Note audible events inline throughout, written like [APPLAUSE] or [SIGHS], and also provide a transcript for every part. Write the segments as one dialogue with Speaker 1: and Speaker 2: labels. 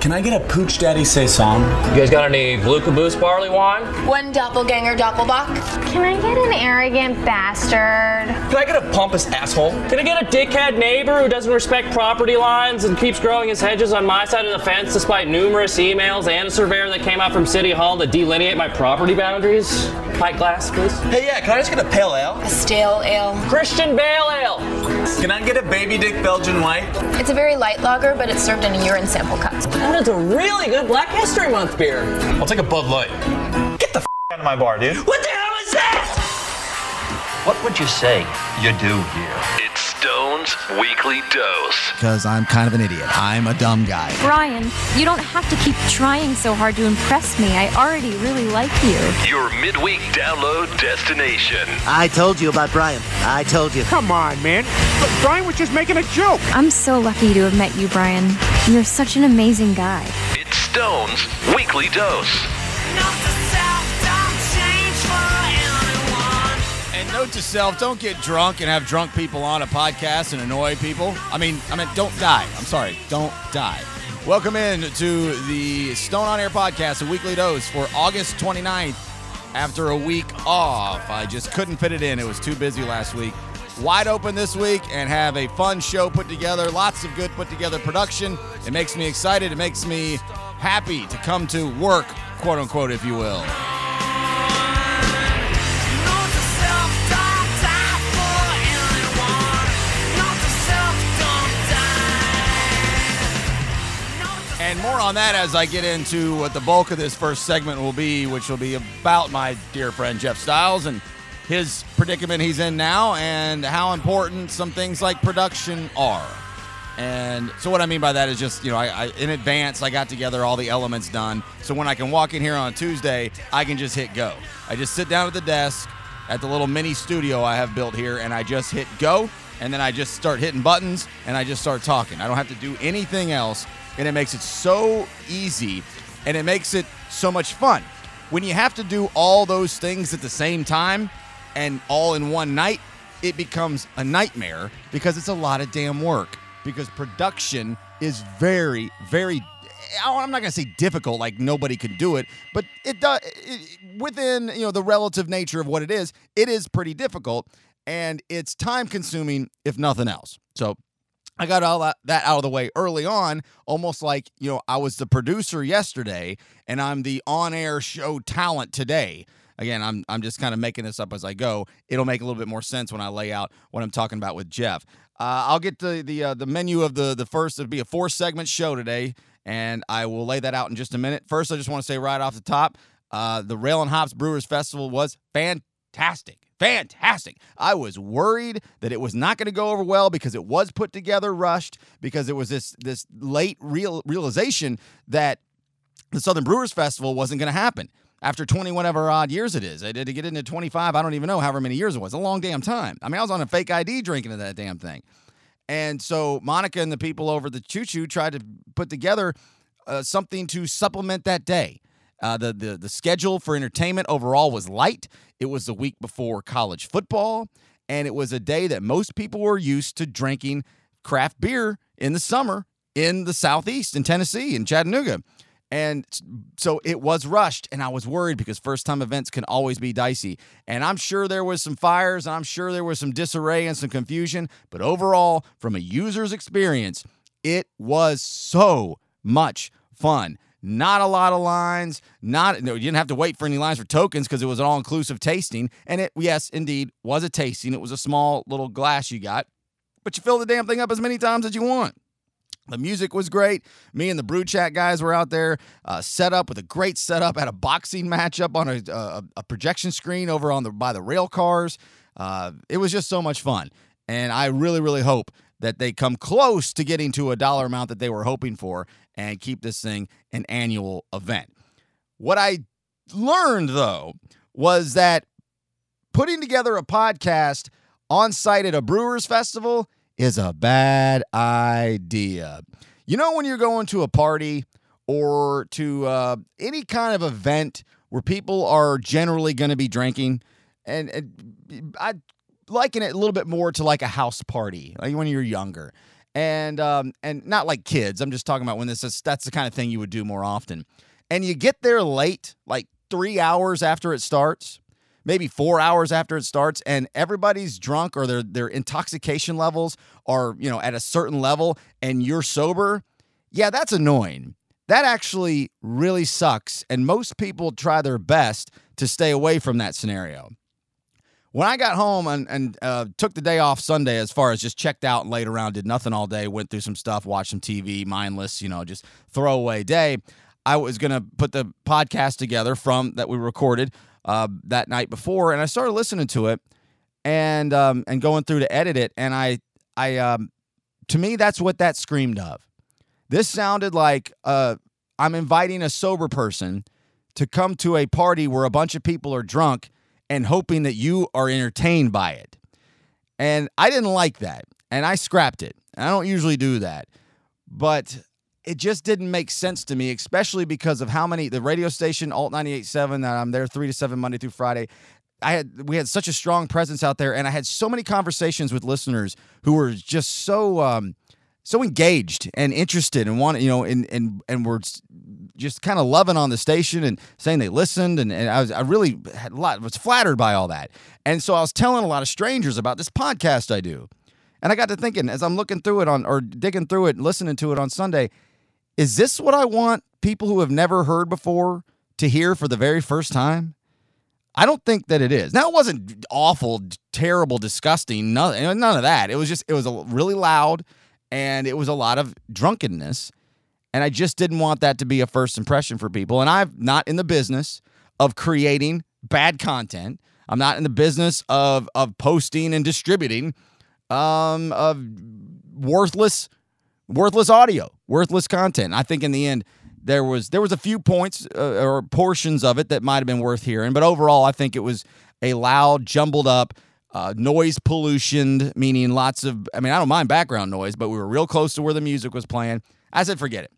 Speaker 1: Can I get a Pooch Daddy Saison?
Speaker 2: You guys got any Blue Caboose barley wine?
Speaker 3: One doppelganger doppelbock.
Speaker 4: Can I get an arrogant bastard?
Speaker 2: Can I get a pompous asshole? Can I get a dickhead neighbor who doesn't respect property lines and keeps growing his hedges on my side of the fence despite numerous emails and a surveyor that came out from City Hall to delineate my property boundaries? Pint glass, please.
Speaker 5: Hey, yeah, can I just get a pale ale?
Speaker 3: A stale ale.
Speaker 2: Christian Bale Ale.
Speaker 1: Can I get a Baby Dick Belgian White?
Speaker 3: It's a very light lager, but it's served in a urine sample cup.
Speaker 2: And it's a really good Black History Month beer.
Speaker 5: I'll take a Bud Light. Get the f- out of my bar, dude.
Speaker 2: What the hell is that?
Speaker 6: What would you say you do here?
Speaker 7: It's Stone's Weekly Dose.
Speaker 8: Because I'm kind of an idiot. I'm a dumb guy.
Speaker 9: Brian, you don't have to keep trying so hard to impress me. I already really like you.
Speaker 7: Your midweek download destination.
Speaker 10: I told you about Brian. I told you.
Speaker 11: Come on, man. Look, Brian was just making a joke.
Speaker 9: I'm so lucky to have met you, Brian. You're such an amazing guy.
Speaker 7: It's Stone's Weekly Dose.
Speaker 8: Note to self: don't get drunk and have drunk people on a podcast and annoy people. I mean, I mean, don't die. I'm sorry, don't die. Welcome in to the Stone on Air podcast, a weekly dose for August 29th. After a week off, I just couldn't fit it in. It was too busy last week. Wide open this week and have a fun show put together. Lots of good put together production. It makes me excited. It makes me happy to come to work, quote unquote, if you will. And more on that as I get into what the bulk of this first segment will be, which will be about my dear friend Jeff Styles and his predicament he's in now and how important some things like production are. And so what I mean by that is just, you know, I, I in advance I got together all the elements done. So when I can walk in here on Tuesday, I can just hit go. I just sit down at the desk at the little mini studio I have built here and I just hit go and then I just start hitting buttons and I just start talking. I don't have to do anything else and it makes it so easy and it makes it so much fun. When you have to do all those things at the same time and all in one night, it becomes a nightmare because it's a lot of damn work. Because production is very, very. Oh, I'm not gonna say difficult, like nobody can do it, but it does it, within you know the relative nature of what it is. It is pretty difficult, and it's time consuming if nothing else. So I got all that, out of the way early on, almost like, you know, I was the producer yesterday and I'm the on air show talent today. Again, I'm, I'm just kind of making this up as I go. It'll make a little bit more sense when I lay out what I'm talking about with Jeff. Uh, I'll get the the uh, the menu of the the first. It'll be a four segment show today, and I will lay that out in just a minute. First, I just want to say right off the top, uh, the Rail and Hops Brewers Festival was fantastic. Fantastic. I was worried that it was not going to go over well because it was put together rushed because it was this this late real realization that the Southern Brewers Festival wasn't going to happen after 20 whatever odd years it is. I did to get into 25, I don't even know however many years it was. A long damn time. I mean, I was on a fake ID drinking of that damn thing. And so Monica and the people over the Choo Choo tried to put together uh, something to supplement that day. Uh, the, the the schedule for entertainment overall was light. It was the week before college football, and it was a day that most people were used to drinking craft beer in the summer in the southeast in Tennessee in Chattanooga. And so it was rushed, and I was worried because first time events can always be dicey. And I'm sure there was some fires, and I'm sure there was some disarray and some confusion. But overall, from a user's experience, it was so much fun. Not a lot of lines. Not no, you didn't have to wait for any lines for tokens because it was an all-inclusive tasting. And it, yes, indeed, was a tasting. It was a small little glass you got, but you fill the damn thing up as many times as you want. The music was great. Me and the Brew Chat guys were out there, uh, set up with a great setup. Had a boxing match up on a, a, a projection screen over on the by the rail cars. Uh, it was just so much fun, and I really, really hope that they come close to getting to a dollar amount that they were hoping for and keep this thing an annual event. What I learned though was that putting together a podcast on site at a Brewers Festival is a bad idea. You know, when you're going to a party or to uh, any kind of event where people are generally going to be drinking, and, and I liken it a little bit more to like a house party, like when you're younger. And um, and not like kids. I'm just talking about when this is that's the kind of thing you would do more often. And you get there late, like three hours after it starts, maybe four hours after it starts, and everybody's drunk or their their intoxication levels are you know at a certain level, and you're sober. Yeah, that's annoying. That actually really sucks, and most people try their best to stay away from that scenario. When I got home and, and uh, took the day off Sunday, as far as just checked out and laid around, did nothing all day, went through some stuff, watched some TV, mindless, you know, just throwaway day. I was gonna put the podcast together from that we recorded uh, that night before, and I started listening to it and um, and going through to edit it, and I I um, to me that's what that screamed of. This sounded like uh, I'm inviting a sober person to come to a party where a bunch of people are drunk and hoping that you are entertained by it. And I didn't like that. And I scrapped it. I don't usually do that. But it just didn't make sense to me, especially because of how many the radio station Alt 98.7 that I'm there 3 to 7 Monday through Friday. I had we had such a strong presence out there and I had so many conversations with listeners who were just so um so engaged and interested and wanted, you know, and and and were just kind of loving on the station and saying they listened, and, and I was I really had a lot was flattered by all that, and so I was telling a lot of strangers about this podcast I do, and I got to thinking as I'm looking through it on or digging through it and listening to it on Sunday, is this what I want people who have never heard before to hear for the very first time? I don't think that it is. Now it wasn't awful, terrible, disgusting, none, none of that. It was just it was a really loud and it was a lot of drunkenness. And I just didn't want that to be a first impression for people. And I'm not in the business of creating bad content. I'm not in the business of of posting and distributing um, of worthless worthless audio, worthless content. I think in the end there was there was a few points uh, or portions of it that might have been worth hearing, but overall I think it was a loud, jumbled up uh, noise pollution, meaning lots of, I mean, I don't mind background noise, but we were real close to where the music was playing. I said, forget it.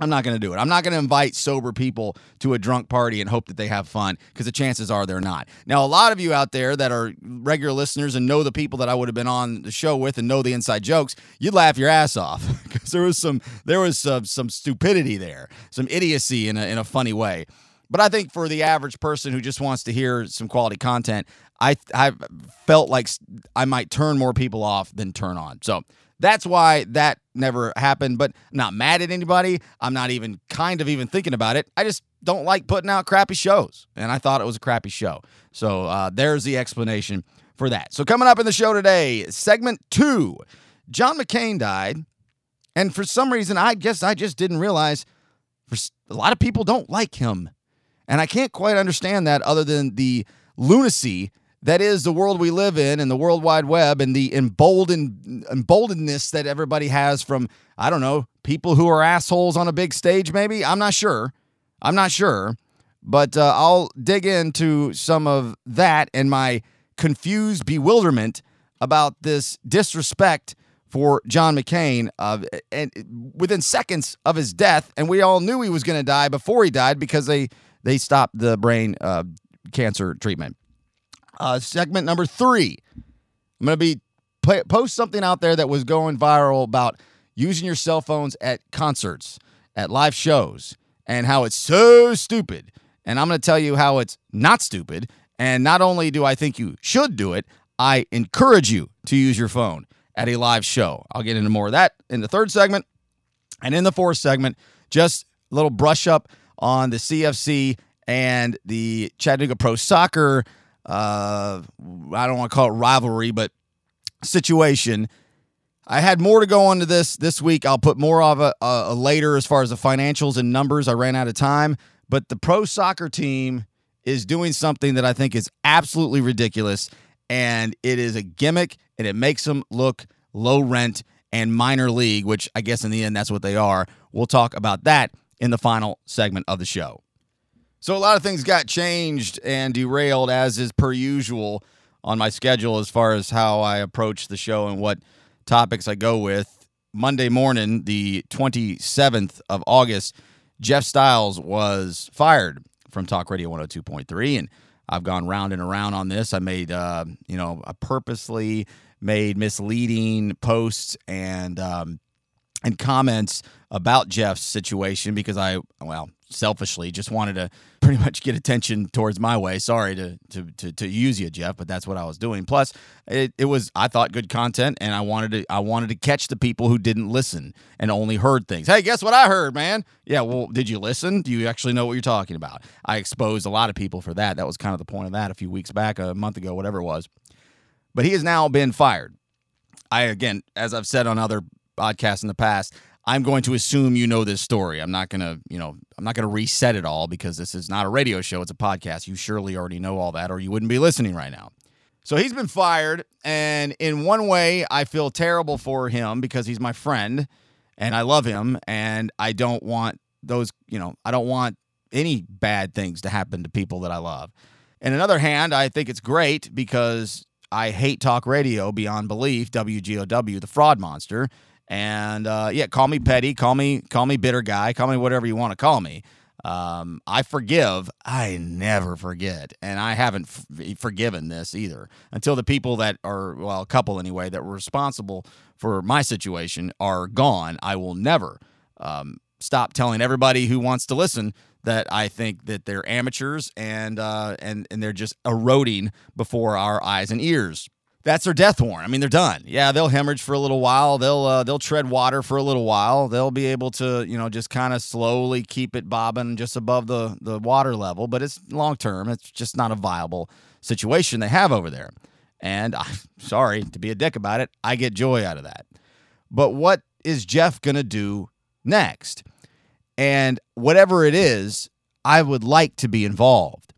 Speaker 8: I'm not going to do it. I'm not going to invite sober people to a drunk party and hope that they have fun because the chances are they're not. Now, a lot of you out there that are regular listeners and know the people that I would have been on the show with and know the inside jokes, you'd laugh your ass off [LAUGHS] because there was some there was some, some stupidity there, some idiocy in a, in a funny way. But I think for the average person who just wants to hear some quality content, I I felt like I might turn more people off than turn on. So that's why that never happened. But I'm not mad at anybody. I'm not even kind of even thinking about it. I just don't like putting out crappy shows, and I thought it was a crappy show. So uh, there's the explanation for that. So coming up in the show today, segment two, John McCain died, and for some reason, I guess I just didn't realize. A lot of people don't like him, and I can't quite understand that other than the lunacy that is the world we live in and the World Wide Web and the emboldened emboldenedness that everybody has from, I don't know, people who are assholes on a big stage, maybe? I'm not sure. I'm not sure. But uh, I'll dig into some of that and my confused bewilderment about this disrespect for John McCain uh, and within seconds of his death. And we all knew he was going to die before he died because they, they stopped the brain uh, cancer treatment. Uh, segment number three. I'm going to be play, post something out there that was going viral about using your cell phones at concerts, at live shows, and how it's so stupid. And I'm going to tell you how it's not stupid. And not only do I think you should do it, I encourage you to use your phone at a live show. I'll get into more of that in the third segment. And in the fourth segment, just a little brush up on the CFC and the Chattanooga Pro Soccer uh, I don't want to call it rivalry, but situation. I had more to go into this this week. I'll put more of a, a, a, later as far as the financials and numbers. I ran out of time, but the pro soccer team is doing something that I think is absolutely ridiculous, and it is a gimmick, and it makes them look low rent and minor league, which I guess in the end that's what they are. We'll talk about that in the final segment of the show. So a lot of things got changed and derailed as is per usual on my schedule as far as how I approach the show and what topics I go with. Monday morning, the 27th of August, Jeff Styles was fired from Talk Radio 102.3 and I've gone round and around on this. I made, uh, you know, a purposely made misleading posts and um, and comments about Jeff's situation because I, well, selfishly just wanted to [LAUGHS] pretty much get attention towards my way. Sorry to to to, to use you, Jeff, but that's what I was doing. Plus, it, it was I thought good content, and I wanted to I wanted to catch the people who didn't listen and only heard things. Hey, guess what I heard, man? Yeah, well, did you listen? Do you actually know what you're talking about? I exposed a lot of people for that. That was kind of the point of that a few weeks back, a month ago, whatever it was. But he has now been fired. I again, as I've said on other podcasts in the past, I'm going to assume you know this story. I'm not going to, you know, I'm not going to reset it all because this is not a radio show, it's a podcast. You surely already know all that or you wouldn't be listening right now. So he's been fired and in one way I feel terrible for him because he's my friend and I love him and I don't want those, you know, I don't want any bad things to happen to people that I love. And another hand, I think it's great because I hate talk radio beyond belief, WGOW, the fraud monster. And uh, yeah, call me petty, call me call me bitter guy, call me whatever you want to call me. Um, I forgive. I never forget, and I haven't f- forgiven this either until the people that are well, a couple anyway, that were responsible for my situation are gone. I will never um, stop telling everybody who wants to listen that I think that they're amateurs and uh, and and they're just eroding before our eyes and ears that's their death warrant. I mean, they're done. Yeah, they'll hemorrhage for a little while. They'll uh, they'll tread water for a little while. They'll be able to you know just kind of slowly keep it bobbing just above the the water level. But it's long term. It's just not a viable situation they have over there. And I'm [LAUGHS] sorry to be a dick about it. I get joy out of that. But what is Jeff gonna do next? And whatever it is, I would like to be involved.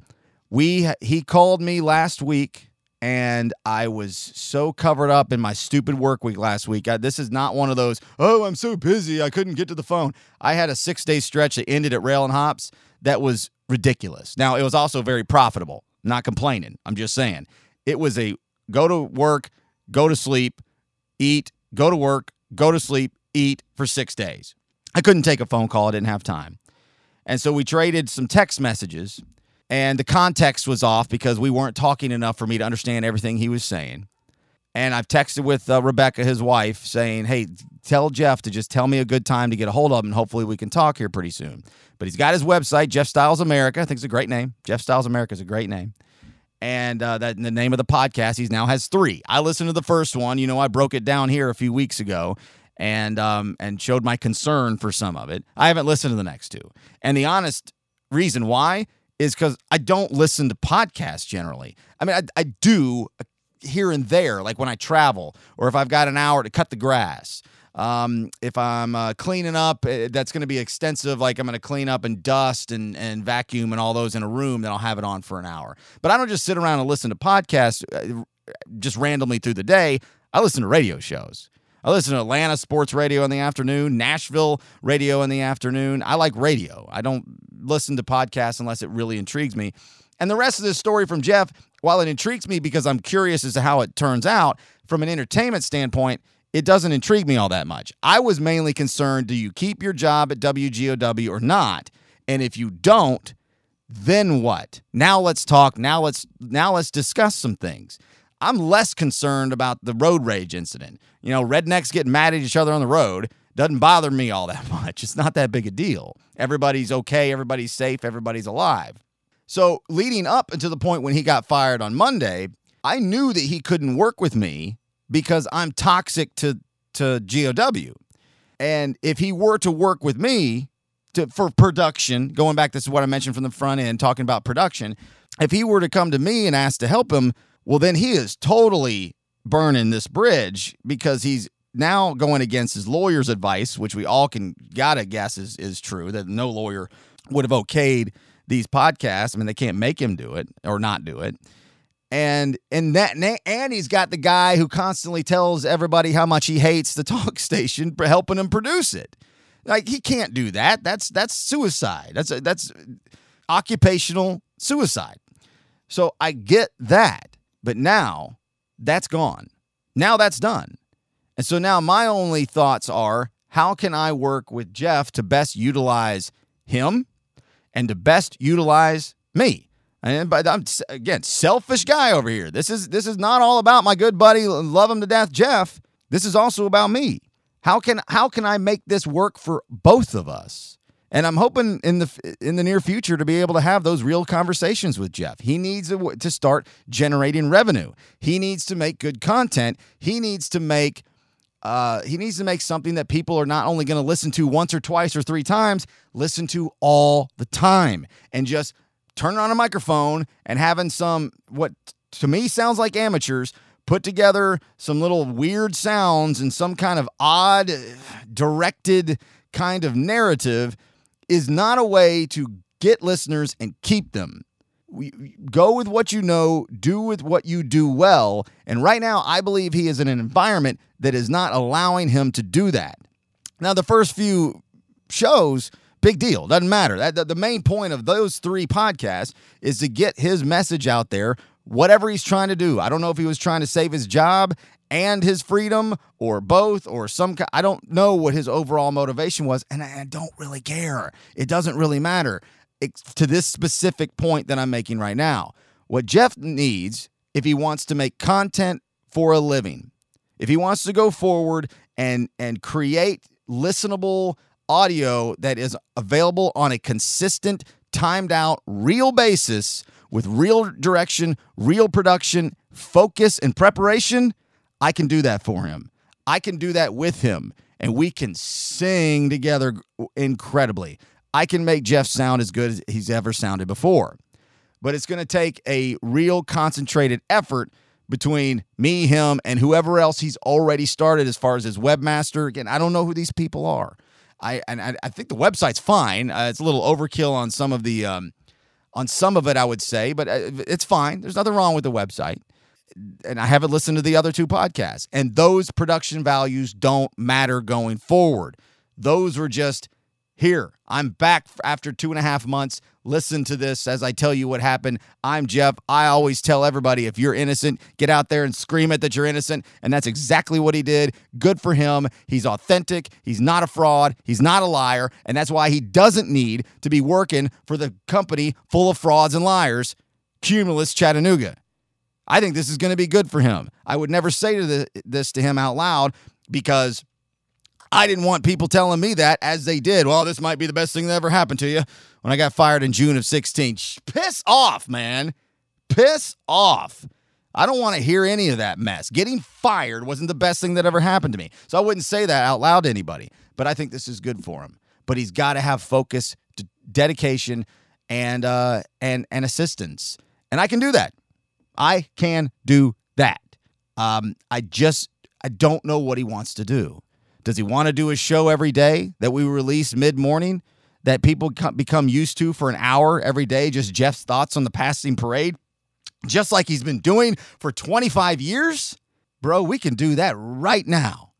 Speaker 8: We he called me last week and I was so covered up in my stupid work week last week. I, this is not one of those, oh, I'm so busy, I couldn't get to the phone. I had a six day stretch that ended at Rail and Hops that was ridiculous. Now, it was also very profitable. Not complaining. I'm just saying. It was a go to work, go to sleep, eat, go to work, go to sleep, eat for six days. I couldn't take a phone call, I didn't have time. And so we traded some text messages and the context was off because we weren't talking enough for me to understand everything he was saying. And I've texted with uh, Rebecca, his wife, saying, "Hey, tell Jeff to just tell me a good time to get a hold of him, and hopefully we can talk here pretty soon." But he's got his website, Jeff Styles America. I think it's a great name. Jeff Styles America is a great name. And uh, that the name of the podcast, he now has three. I listened to the first one. You know, I broke it down here a few weeks ago, and um, and showed my concern for some of it. I haven't listened to the next two, and the honest reason why is because I don't listen to podcasts generally. I mean, I, I do here and there, like when I travel or if I've got an hour to cut the grass. Um, if I'm uh, cleaning up, eh, that's going to be extensive. Like I'm going to clean up and dust and, and vacuum and all those in a room, then I'll have it on for an hour. But I don't just sit around and listen to podcasts uh, just randomly through the day. I listen to radio shows. I listen to Atlanta sports radio in the afternoon, Nashville radio in the afternoon. I like radio. I don't listen to podcasts unless it really intrigues me. And the rest of this story from Jeff, while it intrigues me because I'm curious as to how it turns out, from an entertainment standpoint, it doesn't intrigue me all that much. I was mainly concerned do you keep your job at WGOW or not? And if you don't, then what? Now let's talk. Now let's now let's discuss some things. I'm less concerned about the road rage incident. You know, rednecks getting mad at each other on the road doesn't bother me all [LAUGHS] that much. It's not that big a deal. Everybody's okay, everybody's safe, everybody's alive. So, leading up until the point when he got fired on Monday, I knew that he couldn't work with me because I'm toxic to to GOW. And if he were to work with me to, for production, going back, this is what I mentioned from the front end, talking about production. If he were to come to me and ask to help him, well, then he is totally burning this bridge because he's now going against his lawyer's advice, which we all can gotta guess is is true that no lawyer would have okayed these podcasts. I mean, they can't make him do it or not do it. And and that and he's got the guy who constantly tells everybody how much he hates the [LAUGHS] talk station for helping him produce it. Like he can't do that. That's that's suicide. That's that's occupational suicide. So I get that, but now that's gone. Now that's done. And so now my only thoughts are how can I work with Jeff to best utilize him and to best utilize me? And but I'm again selfish guy over here. This is this is not all about my good buddy, love him to death, Jeff. This is also about me. How can how can I make this work for both of us? And I'm hoping in the in the near future to be able to have those real conversations with Jeff. He needs to, start generating revenue. He needs to make good content. He needs to make uh, he needs to make something that people are not only going to listen to once or twice or three times, listen to all the time, and just turn on a microphone and having some what to me sounds like amateurs put together some little weird sounds and some kind of odd directed kind of narrative is not a way to get listeners and keep them. We go with what you know, do with what you do well. And right now, I believe he is in an environment that is not allowing him to do that. Now, the first few shows, big deal. Doesn't matter. That the, the main point of those three podcasts is to get his message out there, whatever he's trying to do. I don't know if he was trying to save his job and his freedom or both or some I don't know what his overall motivation was and I, I don't really care. It doesn't really matter it's to this specific point that I'm making right now. What Jeff needs if he wants to make content for a living, if he wants to go forward and and create listenable audio that is available on a consistent, timed out, real basis with real direction, real production, focus, and preparation, I can do that for him. I can do that with him, and we can sing together incredibly. I can make Jeff sound as good as he's ever sounded before. But it's going to take a real concentrated effort between me, him, and whoever else he's already started as far as his webmaster. Again, I don't know who these people are. I and I, I think the website's fine. Uh, it's a little overkill on some of the um, on some of it, I would say, but uh, it's fine. There's nothing wrong with the website. And I haven't listened to the other two podcasts, and those production values don't matter going forward. Those were just here. I'm back after two and a half months. Listen to this as I tell you what happened. I'm Jeff. I always tell everybody if you're innocent, get out there and scream it that you're innocent. And that's exactly what he did. Good for him. He's authentic. He's not a fraud. He's not a liar. And that's why he doesn't need to be working for the company full of frauds and liars, Cumulus Chattanooga. I think this is going to be good for him. I would never say to the, this to him out loud because I didn't want people telling me that as they did. Well, this might be the best thing that ever happened to you when I got fired in June of 16. Piss off, man. Piss off. I don't want to hear any of that mess. Getting fired wasn't the best thing that ever happened to me. So I wouldn't say that out loud to anybody. But I think this is good for him. But he's got to have focus, dedication, and uh, and and assistance. And I can do that. I can do that. Um, I just I don't know what he wants to do. Does he want to do a show every day that we release mid morning that people become used to for an hour every day? Just Jeff's thoughts on the passing parade, just like he's been doing for 25 years? Bro, we can do that right now.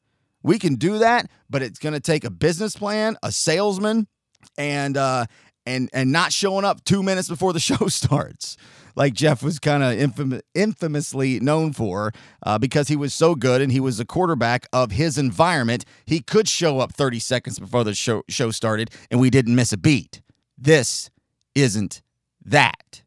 Speaker 8: We can do that, but it's going to take a business plan, a salesman, and uh, and and not showing up two minutes before the [LAUGHS] show starts like Jeff was kind of infam- infamously known for uh, because he was so good and he was a quarterback of his environment. He could show up 30 seconds before the show, show started and we didn't miss a beat. This isn't that.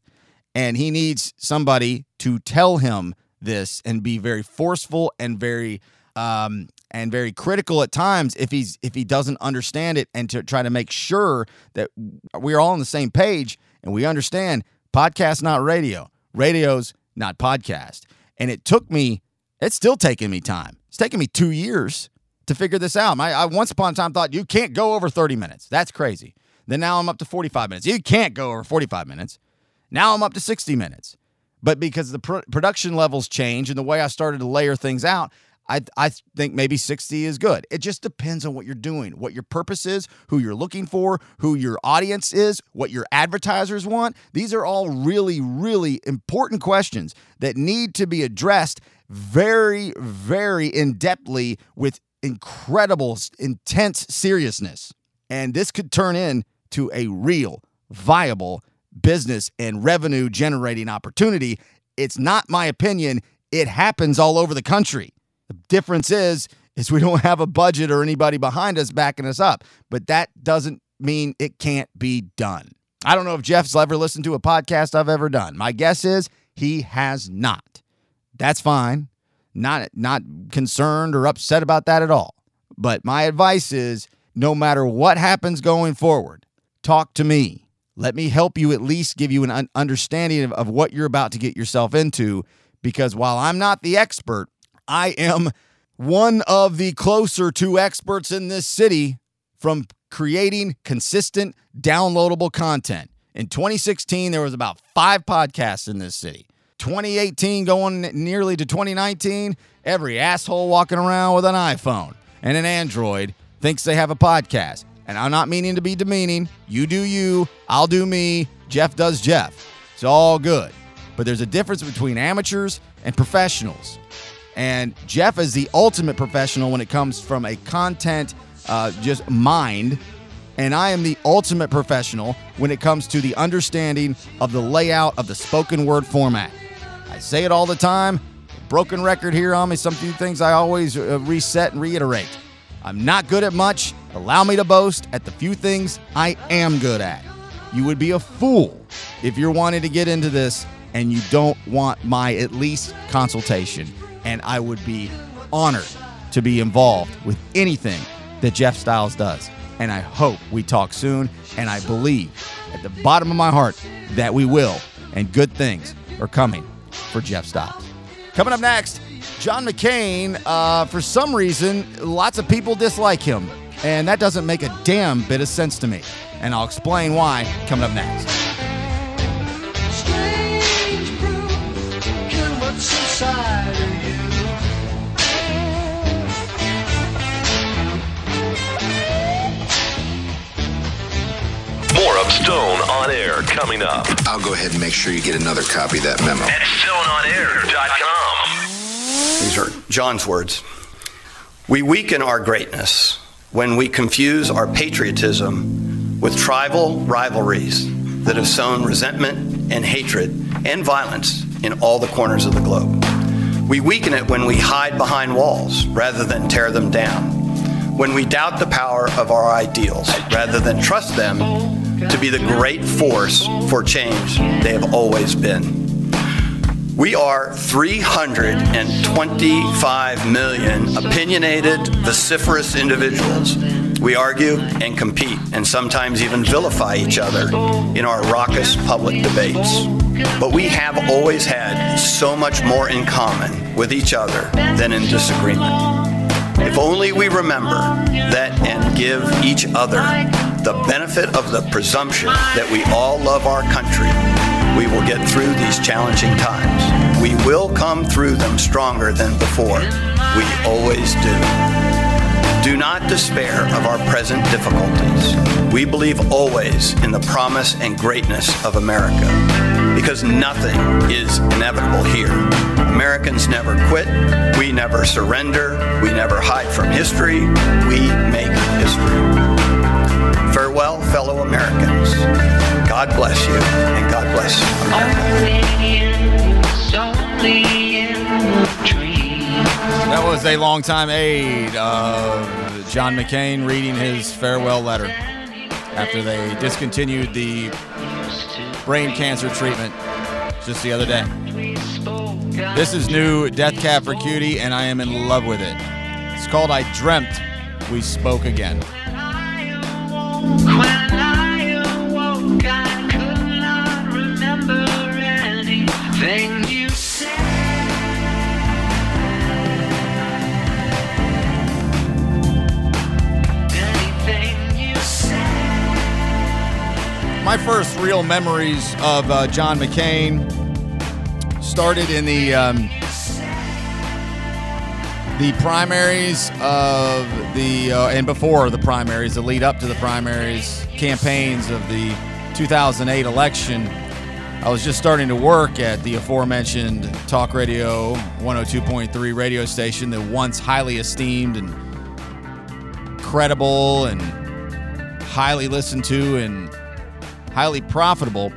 Speaker 8: And he needs somebody to tell him this and be very forceful and very um, and very critical at times if he's if he doesn't understand it and to try to make sure that we're all on the same page and we understand Podcast, not radio. Radio's not podcast. And it took me, it's still taking me time. It's taken me two years to figure this out. I, once upon a time thought you can't go over 30 minutes. That's crazy. Then now I'm up to 45 minutes. You can't go over 45 minutes. Now I'm up to 60 minutes. But because the pr- production levels change and the way I started to layer things out, I, I think maybe 60 is good. It just depends on what you're doing, what your purpose is, who you're looking for, who your audience is, what your advertisers want. These are all really, really important questions that need to be addressed very, very in depthly with incredible, intense seriousness. And this could turn into a real, viable business and revenue generating opportunity. It's not my opinion. It happens all over the country. The difference is is we don't have a budget or anybody behind us backing us up, but that doesn't mean it can't be done. I don't know if Jeff's ever listened to a podcast I've ever done. My guess is he has not. That's fine. Not not concerned or upset about that at all. But my advice is no matter what happens going forward, talk to me. Let me help you at least give you an understanding of, of what you're about to get yourself into because while I'm not the expert, I am one of the closer to experts in this city from creating consistent downloadable content. In 2016, there was about five podcasts in this city. 2018 going nearly to 2019, every asshole walking around with an iPhone and an Android thinks they have a podcast. And I'm not meaning to be demeaning. You do you, I'll do me, Jeff does Jeff. It's all good. But there's a difference between amateurs and professionals. And Jeff is the ultimate professional when it comes from a content uh, just mind. And I am the ultimate professional when it comes to the understanding of the layout of the spoken word format. I say it all the time. Broken record here on me. Some few things I always uh, reset and reiterate. I'm not good at much. Allow me to boast at the few things I am good at. You would be a fool if you're wanting to get into this and you don't want my at least consultation. And I would be honored to be involved with anything that Jeff Styles does. And I hope we talk soon. And I believe at the bottom of my heart that we will. And good things are coming for Jeff Styles. Coming up next, John McCain. Uh, for some reason, lots of people dislike him. And that doesn't make a damn bit of sense to me. And I'll explain why coming up next.
Speaker 7: More Stone on Air coming up.
Speaker 12: I'll go ahead and make sure you get another copy of that memo.
Speaker 7: At StoneOnAir.com.
Speaker 13: These are John's words. We weaken our greatness when we confuse our patriotism with tribal rivalries that have sown resentment and hatred and violence in all the corners of the globe. We weaken it when we hide behind walls rather than tear them down. When we doubt the power of our ideals rather than trust them to be the great force for change they have always been. We are 325 million opinionated, vociferous individuals. We argue and compete and sometimes even vilify each other in our raucous public debates. But we have always had so much more in common with each other than in disagreement. If only we remember that and give each other the benefit of the presumption that we all love our country, we will get through these challenging times. We will come through them stronger than before. We always do. Do not despair of our present difficulties. We believe always in the promise and greatness of America because nothing is inevitable here. Americans never quit. We never surrender. We never hide from history. We make history. Farewell, fellow Americans. God bless you, and God bless America.
Speaker 8: That was a longtime aide of John McCain reading his farewell letter after they discontinued the brain cancer treatment just the other day. This is new Death Cab for Cutie, and I am in love with it. It's called I Dreamt We Spoke Again. My first real memories of uh, John McCain started in the um, the primaries of the uh, and before the primaries, the lead up to the primaries campaigns of the 2008 election. I was just starting to work at the aforementioned talk radio 102.3 radio station, the once highly esteemed and credible and highly listened to and highly profitable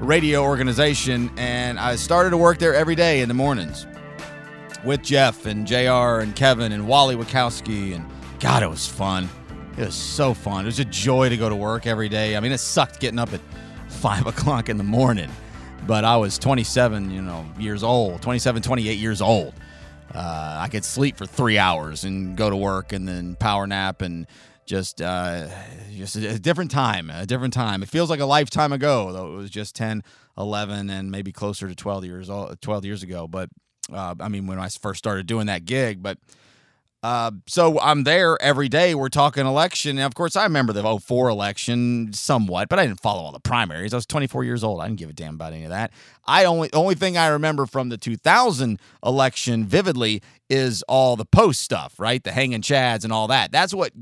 Speaker 8: radio organization. And I started to work there every day in the mornings with Jeff and JR and Kevin and Wally Wachowski. And God, it was fun. It was so fun. It was a joy to go to work every day. I mean, it sucked getting up at [LAUGHS] five o'clock in the morning, but I was 27, you know, years old, 27, 28 years old. Uh, I could sleep for three hours and go to work and then power nap and just uh, just a, different time, a different time. It feels like a lifetime ago, though it was just 10, 11, and maybe closer to 12 years old, 12 years ago. But uh, I mean, when I first started doing that gig, but uh, so I'm there every day. We're talking election. And of course, I remember the 04 election somewhat, but I didn't follow all the primaries. I was 24 years old. I didn't give a damn about any of that. I only only thing I remember from the 2000 election vividly is all the post stuff, right? The hanging chads and all that. That's what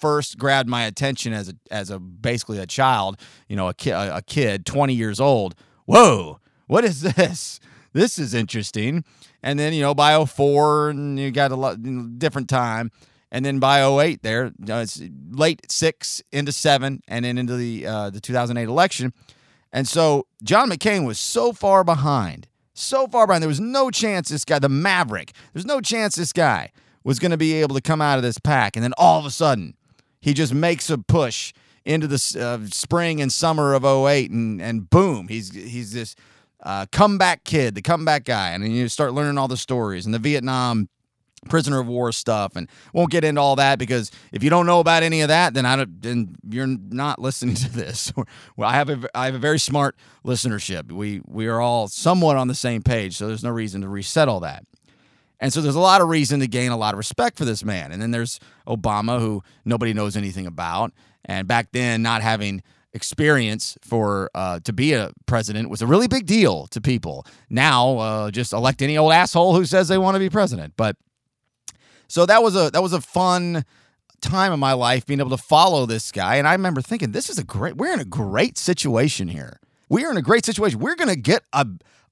Speaker 8: first grabbed my attention as a as a basically a child, you know, a kid, a kid, 20 years old. Whoa, what is this? This is interesting. And then, you know, by 04, and you got a lot you know, different time. And then by 08, there, you know, it's late six into seven, and then into the uh, the 2008 election. And so John McCain was so far behind, so far behind. There was no chance this guy, the Maverick, there's no chance this guy was going to be able to come out of this pack. And then all of a sudden, he just makes a push into the uh, spring and summer of 08, and, and boom, he's he's this uh, comeback kid, the comeback guy, and then you start learning all the stories and the Vietnam prisoner of war stuff, and won't get into all that because if you don't know about any of that, then I don't, then you're not listening to this. [LAUGHS] well, I have a I have a very smart listenership. We we are all somewhat on the same page, so there's no reason to reset all that. And so there's a lot of reason to gain a lot of respect for this man. And then there's Obama, who nobody knows anything about, and back then not having experience for uh, to be a president was a really big deal to people. Now, uh, just elect any old asshole who says they want to be president. But so that was a that was a fun time in my life being able to follow this guy. And I remember thinking, this is a great. We're in a great situation here. We are in a great situation. We're going to get a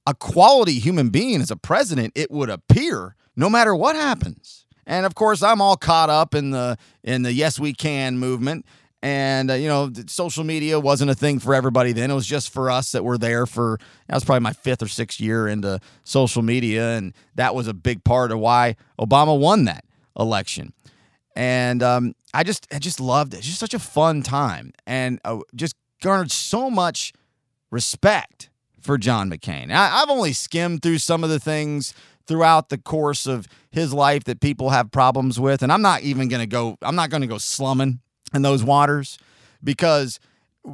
Speaker 8: a quality human being as a president. It would appear, no matter what happens. And of course, I'm all caught up in the in the yes we can movement. And uh, you know social media wasn't a thing for everybody then. It was just for us that were there for that was probably my fifth or sixth year into social media and that was a big part of why obama won that election. And um, i just i just loved it. Just such a fun time. And uh, just garnered so much respect for john mccain. I, i've only skimmed through some of the things throughout the course of his life that people have problems with and i'm not even going to go i'm not going to go slumming in those waters because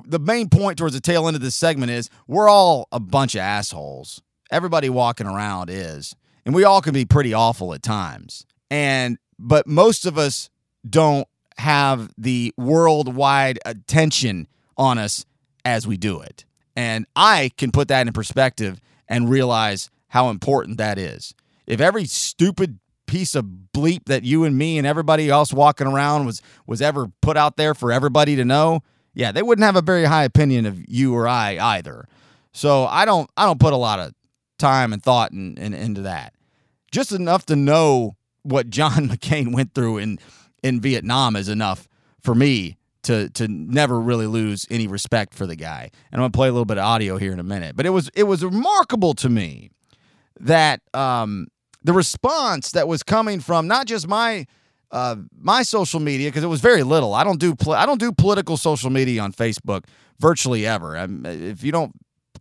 Speaker 8: the main point towards the tail end of this segment is we're all a bunch of assholes. Everybody walking around is. And we all can be pretty awful at times. And but most of us don't have the worldwide attention on us as we do it. And I can put that in perspective and realize how important that is. If every stupid piece of bleep that you and me and everybody else walking around was was ever put out there for everybody to know, yeah, they wouldn't have a very high opinion of you or I either. So I don't I don't put a lot of time and thought in, in, into that. Just enough to know what John [LAUGHS] McCain went through in in Vietnam is enough for me to to never really lose any respect for the guy. And I'm gonna play a little bit of audio here in a minute. But it was it was remarkable to me that um, the response that was coming from not just my uh, my social media because it was very little. I don't do pol- I don't do political social media on Facebook virtually ever. I'm, if you don't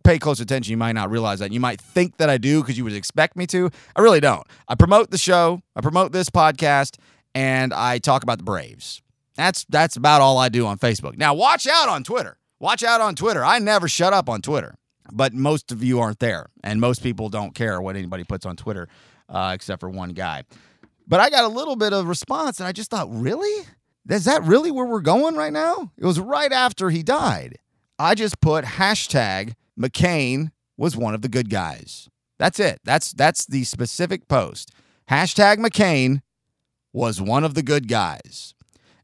Speaker 8: pay close attention, you might not realize that. You might think that I do because you would expect me to. I really don't. I promote the show. I promote this podcast, and I talk about the Braves. That's that's about all I do on Facebook. Now watch out on Twitter. Watch out on Twitter. I never shut up on Twitter, but most of you aren't there, and most people don't care what anybody puts on Twitter uh, except for one guy. But I got a little bit of response, and I just thought, really? Is that really where we're going right now? It was right after he died. I just put hashtag McCain was one of the good guys. That's it. That's that's the specific post. Hashtag McCain was one of the good guys.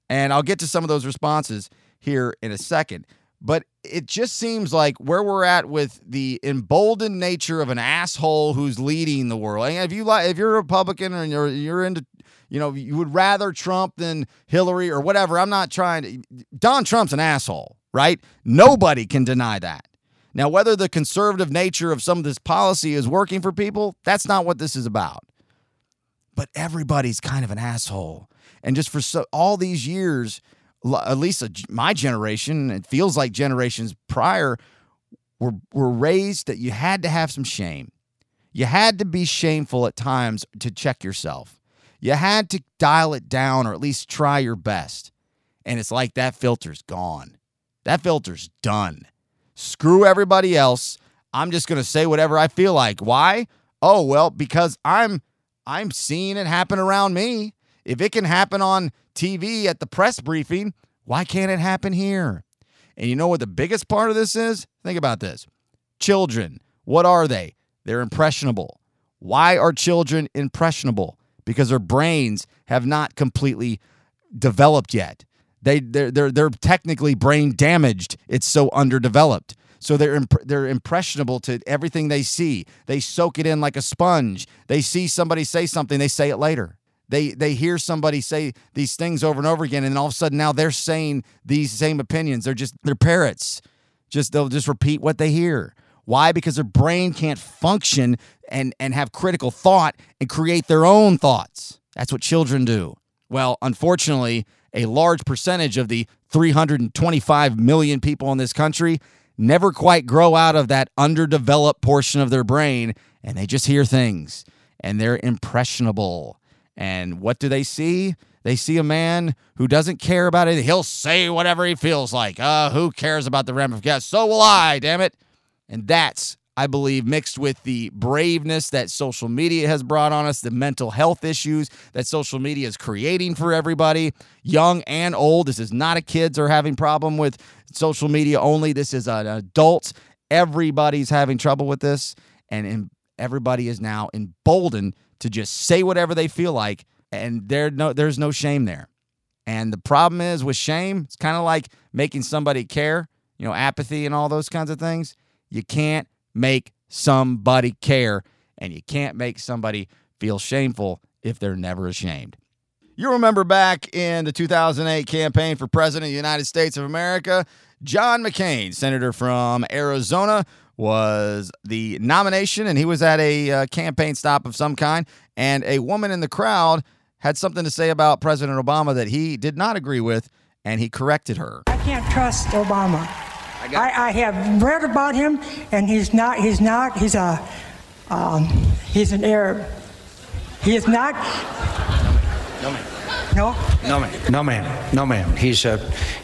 Speaker 8: And I'll get to some of those responses here in a second. But it just seems like where we're at with the emboldened nature of an asshole who's leading the world. If you like, if you're a Republican and you're you're into, you know, you would rather Trump than Hillary or whatever. I'm not trying to. Don Trump's an asshole, right? Nobody can deny that. Now, whether the conservative nature of some of this policy is working for people, that's not what this is about. But everybody's kind of an asshole, and just for so all these years at least a, my generation, it feels like generations prior, were, were raised that you had to have some shame. You had to be shameful at times to check yourself. You had to dial it down or at least try your best. And it's like that filter's gone. That filter's done. Screw everybody else. I'm just going to say whatever I feel like. Why? Oh, well, because I'm I'm seeing it happen around me. If it can happen on TV at the press briefing, why can't it happen here? And you know what the biggest part of this is? Think about this. Children, what are they? They're impressionable. Why are children impressionable? Because their brains have not completely developed yet. They they're they're, they're technically brain damaged. It's so underdeveloped. So they're imp- they're impressionable to everything they see. They soak it in like a sponge. They see somebody say something, they say it later. They they hear somebody say these things over and over again, and all of a sudden now they're saying these same opinions. They're just they're parrots. Just they'll just repeat what they hear. Why? Because their brain can't function and and have critical thought and create their own thoughts. That's what children do. Well, unfortunately, a large percentage of the 325 million people in this country never quite grow out of that underdeveloped portion of their brain and they just hear things and they're impressionable. And what do they see? They see a man who doesn't care about it. He'll say whatever he feels like. Uh, who cares about the ramifications? So will I, damn it. And that's, I believe, mixed with the braveness that social media has brought on us, the mental health issues that social media is creating for everybody, young and old. This is not a kids are having problem with social media only. This is an adults. Everybody's having trouble with this, and everybody is now emboldened to just say whatever they feel like, and there no there's no shame there. And the problem is with shame, it's kind of like making somebody care, you know, apathy and all those kinds of things. You can't make somebody care, and you can't make somebody feel shameful if they're never ashamed. You remember back in the 2008 campaign for President of the United States of America, John McCain, senator from Arizona, was the nomination, and he was at a uh, campaign stop of some kind. And a woman in the crowd had something to say about President Obama that he did not agree with, and he corrected her.
Speaker 14: I can't trust Obama. I, I, I have read about him, and he's not. He's not. He's a. Um, he's an Arab. He is not.
Speaker 15: No, man.
Speaker 14: No.
Speaker 15: No, man. No, man. No, man. He's a,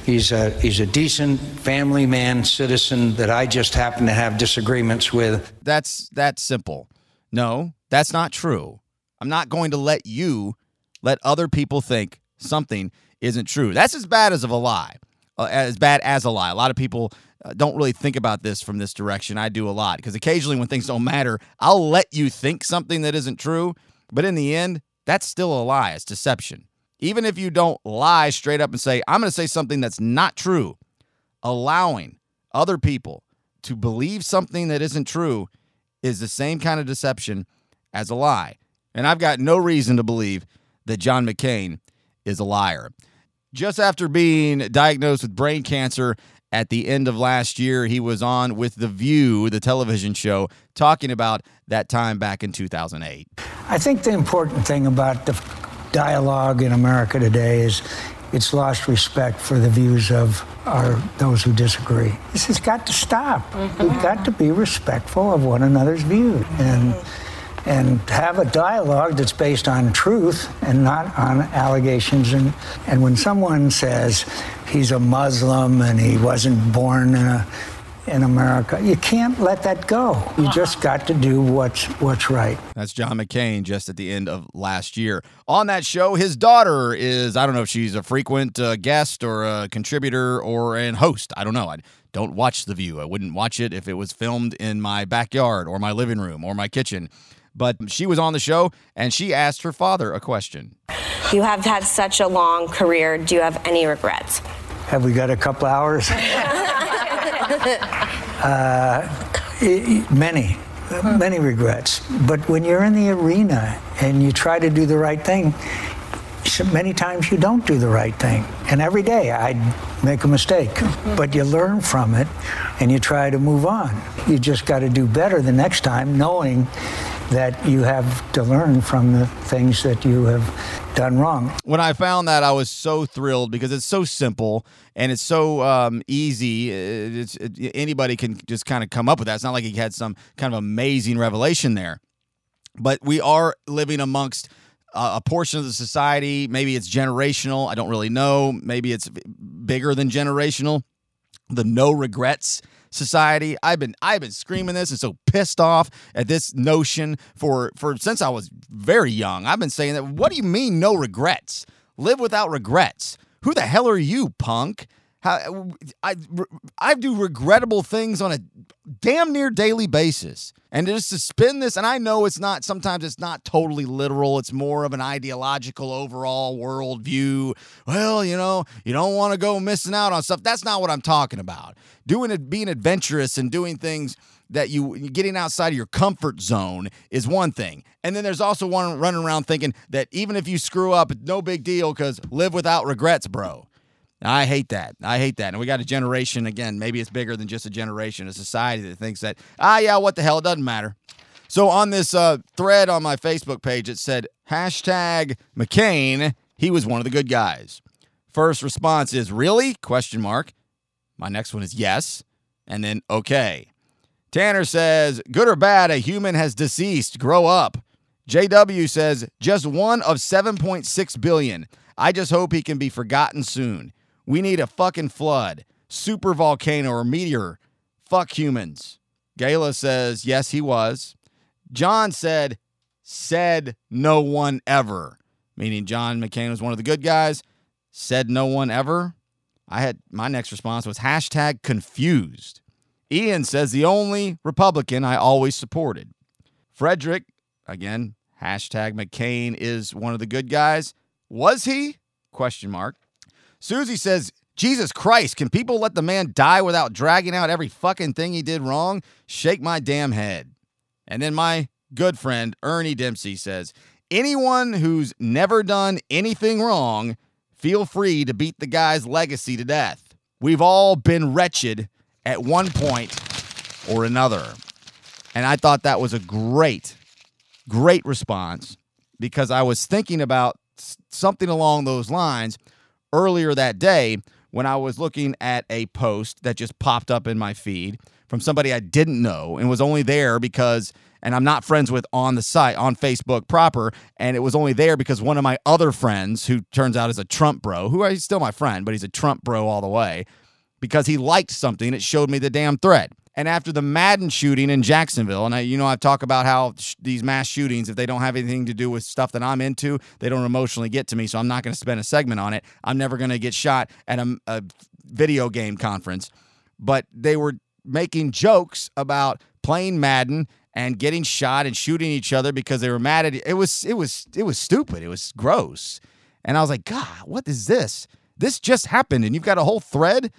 Speaker 15: he's a, he's a decent family man, citizen that I just happen to have disagreements with.
Speaker 8: That's that simple. No, that's not true. I'm not going to let you let other people think something isn't true. That's as bad as of a lie. Uh, as bad as a lie. A lot of people uh, don't really think about this from this direction. I do a lot because occasionally when things don't matter, I'll let you think something that isn't true, but in the end, that's still a lie. It's deception. Even if you don't lie straight up and say, I'm going to say something that's not true, allowing other people to believe something that isn't true is the same kind of deception as a lie. And I've got no reason to believe that John McCain is a liar. Just after being diagnosed with brain cancer at the end of last year, he was on with The View, the television show, talking about that time back in 2008.
Speaker 16: I think the important thing about the dialogue in America today is it's lost respect for the views of our those who disagree. This has got to stop. Mm-hmm. We've got to be respectful of one another's views and and have a dialogue that's based on truth and not on allegations and and when someone says he's a Muslim and he wasn't born in a in America. You can't let that go. You just got to do what's what's right.
Speaker 8: That's John McCain just at the end of last year. On that show, his daughter is I don't know if she's a frequent uh, guest or a contributor or an host. I don't know. I don't watch The View. I wouldn't watch it if it was filmed in my backyard or my living room or my kitchen. But she was on the show and she asked her father a question.
Speaker 17: You have had such a long career. Do you have any regrets?
Speaker 16: Have we got a couple hours? [LAUGHS] uh, many, many regrets. But when you're in the arena and you try to do the right thing, many times you don't do the right thing. And every day I make a mistake. But you learn from it and you try to move on. You just got to do better the next time, knowing that you have to learn from the things that you have done wrong.
Speaker 8: When I found that, I was so thrilled because it's so simple and it's so um, easy. It's, it, anybody can just kind of come up with that. It's not like he had some kind of amazing revelation there. But we are living amongst a portion of the society. Maybe it's generational. I don't really know. Maybe it's bigger than generational. The no regrets society. I've been I've been screaming this and so pissed off at this notion for for since I was very young. I've been saying that what do you mean no regrets? Live without regrets. Who the hell are you, punk? How, I I do regrettable things on a damn near daily basis. And just to spin this, and I know it's not, sometimes it's not totally literal. It's more of an ideological overall worldview. Well, you know, you don't want to go missing out on stuff. That's not what I'm talking about. Doing it, being adventurous and doing things that you getting outside of your comfort zone is one thing. And then there's also one running around thinking that even if you screw up, no big deal because live without regrets, bro. I hate that. I hate that. And we got a generation, again, maybe it's bigger than just a generation, a society that thinks that, ah, yeah, what the hell, it doesn't matter. So on this uh, thread on my Facebook page, it said, hashtag McCain, he was one of the good guys. First response is, really? Question mark. My next one is yes. And then, okay. Tanner says, good or bad, a human has deceased. Grow up. JW says, just one of 7.6 billion. I just hope he can be forgotten soon. We need a fucking flood, super volcano, or meteor. Fuck humans. Gayla says, yes, he was. John said, said no one ever, meaning John McCain was one of the good guys. Said no one ever. I had my next response was hashtag confused. Ian says the only Republican I always supported. Frederick, again, hashtag McCain is one of the good guys. Was he? Question mark. Susie says, Jesus Christ, can people let the man die without dragging out every fucking thing he did wrong? Shake my damn head. And then my good friend Ernie Dempsey says, anyone who's never done anything wrong, feel free to beat the guy's legacy to death. We've all been wretched at one point or another. And I thought that was a great, great response because I was thinking about something along those lines earlier that day when I was looking at a post that just popped up in my feed from somebody I didn't know and was only there because and I'm not friends with on the site on Facebook proper and it was only there because one of my other friends who turns out is a Trump bro who is still my friend but he's a Trump bro all the way because he liked something it showed me the damn thread and after the Madden shooting in Jacksonville, and I, you know, I talk about how sh- these mass shootings, if they don't have anything to do with stuff that I'm into, they don't emotionally get to me. So I'm not going to spend a segment on it. I'm never going to get shot at a, a video game conference. But they were making jokes about playing Madden and getting shot and shooting each other because they were mad at it. It was it was it was stupid. It was gross. And I was like, God, what is this? This just happened, and you've got a whole thread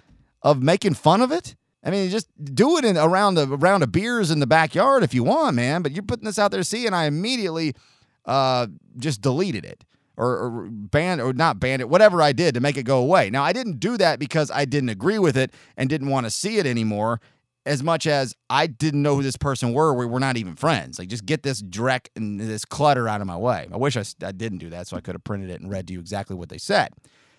Speaker 8: of making fun of it. I mean, just do it in around a round of beers in the backyard if you want, man. But you're putting this out there see, and I immediately uh, just deleted it or, or banned or not banned it, whatever I did to make it go away. Now, I didn't do that because I didn't agree with it and didn't want to see it anymore. As much as I didn't know who this person were, we were not even friends. Like, just get this dreck and this clutter out of my way. I wish I, I didn't do that so I could have printed it and read to you exactly what they said.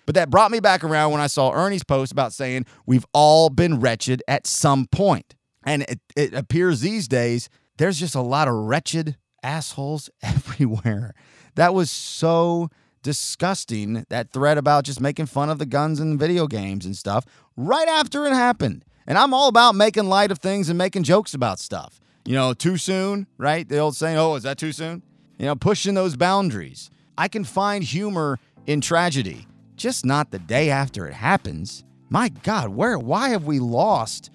Speaker 8: But that brought me back around when I saw Ernie's post about saying we've all been wretched at some point. And it, it appears these days there's just a lot of wretched assholes [LAUGHS] everywhere. That was so disgusting, that thread about just making fun of the guns and video games and stuff right after it happened. And I'm all about making light of things and making jokes about stuff. You know, too soon, right? The old saying, oh, is that too soon? You know, pushing those boundaries. I can find humor in tragedy, just not the day after it happens. My God, where, why have we lost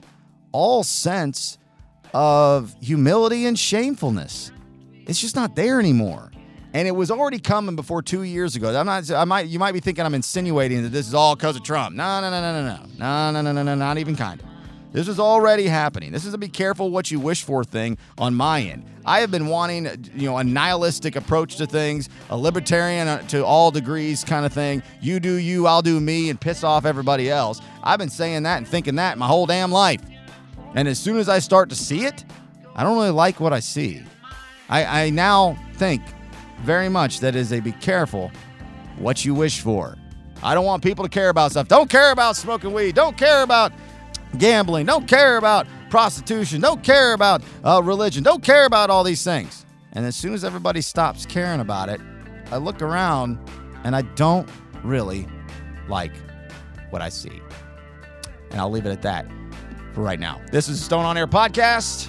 Speaker 8: all sense of humility and shamefulness? It's just not there anymore. And it was already coming before two years ago. I'm not. I might. You might be thinking I'm insinuating that this is all because of Trump. No, no, no, no, no, no, no, no, no, no, no. Not even kind of. This is already happening. This is a be careful what you wish for thing on my end. I have been wanting, you know, a nihilistic approach to things, a libertarian uh, to all degrees kind of thing. You do you, I'll do me, and piss off everybody else. I've been saying that and thinking that my whole damn life. And as soon as I start to see it, I don't really like what I see. I, I now think very much that is a be careful what you wish for. I don't want people to care about stuff. Don't care about smoking weed. Don't care about gambling. Don't care about prostitution. Don't care about uh, religion. Don't care about all these things. And as soon as everybody stops caring about it, I look around and I don't really like what I see. And I'll leave it at that for right now. This is Stone on Air podcast.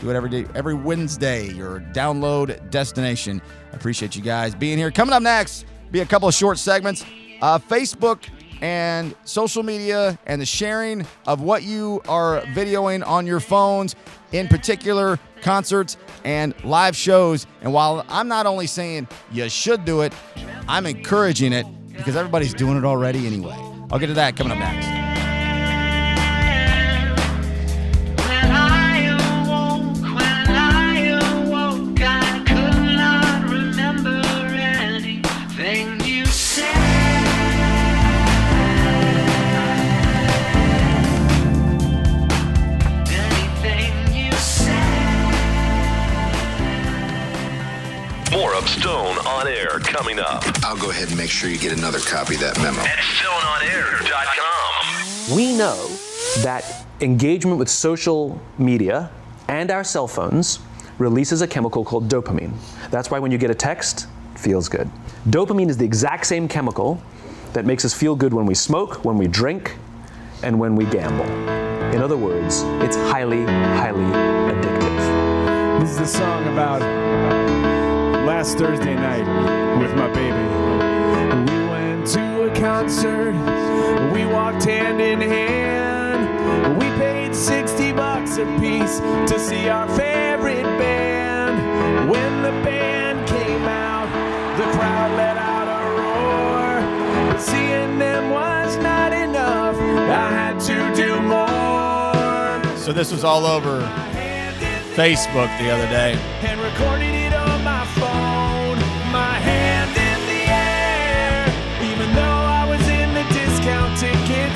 Speaker 8: Do it every day, every Wednesday, your download destination. I appreciate you guys being here. Coming up next, be a couple of short segments. Uh, Facebook and social media and the sharing of what you are videoing on your phones, in particular concerts and live shows. And while I'm not only saying you should do it, I'm encouraging it because everybody's doing it already anyway. I'll get to that coming up next.
Speaker 7: Coming up.
Speaker 12: I'll go ahead and make sure you get another copy of that memo.
Speaker 7: At StoneOnAir.com.
Speaker 18: We know that engagement with social media and our cell phones releases a chemical called dopamine. That's why when you get a text, it feels good. Dopamine is the exact same chemical that makes us feel good when we smoke, when we drink, and when we gamble. In other words, it's highly, highly addictive.
Speaker 19: This is a song about last Thursday night with my baby. We went to a concert, we walked hand in hand. We paid 60 bucks a piece to see our favorite band. When the band came out, the crowd let out a roar. But seeing them was not enough, I had to do more.
Speaker 8: So this was all over Facebook the other day.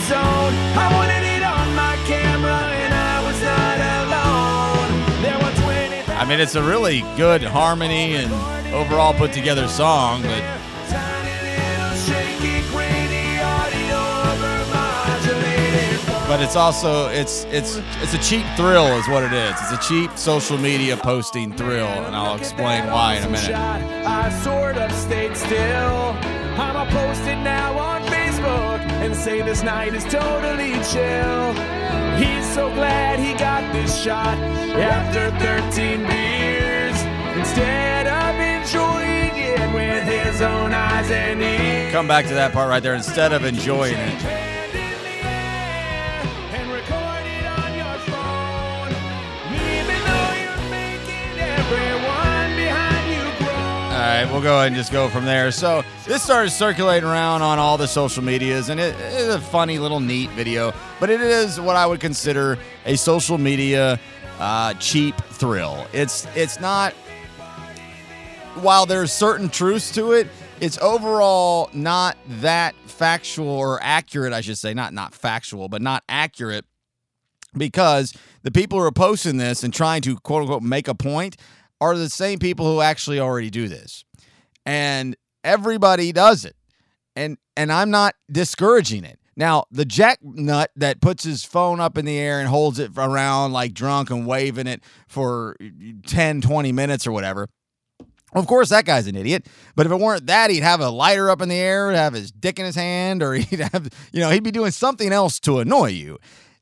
Speaker 19: Zone. I wanted it on my camera, and I was not alone. There were 20
Speaker 8: I mean, it's a really good harmony and overall put together song, but
Speaker 19: shaky, grainy audio overmodulated.
Speaker 8: but it's also it's it's it's a cheap thrill is what it is. It's a cheap social media posting thrill, and I'll explain why in a minute.
Speaker 19: I sort of stayed still. I'ma post it now on Facebook and say this night is totally chill. He's so glad he got this shot after 13 beers. Instead of enjoying it with his own eyes and ears.
Speaker 8: Come back to that part right there instead of enjoying it. Right, we'll go ahead and just go from there. So this started circulating around on all the social medias, and it is a funny little neat video, but it is what I would consider a social media uh, cheap thrill. It's it's not. While there's certain truths to it, it's overall not that factual or accurate. I should say, not not factual, but not accurate because the people who are posting this and trying to quote unquote make a point are the same people who actually already do this. And everybody does it. And and I'm not discouraging it. Now, the jack nut that puts his phone up in the air and holds it around like drunk and waving it for 10, 20 minutes or whatever. Of course, that guy's an idiot. But if it weren't that, he'd have a lighter up in the air, have his dick in his hand, or [LAUGHS] he'd have, you know, he'd be doing something else to annoy you.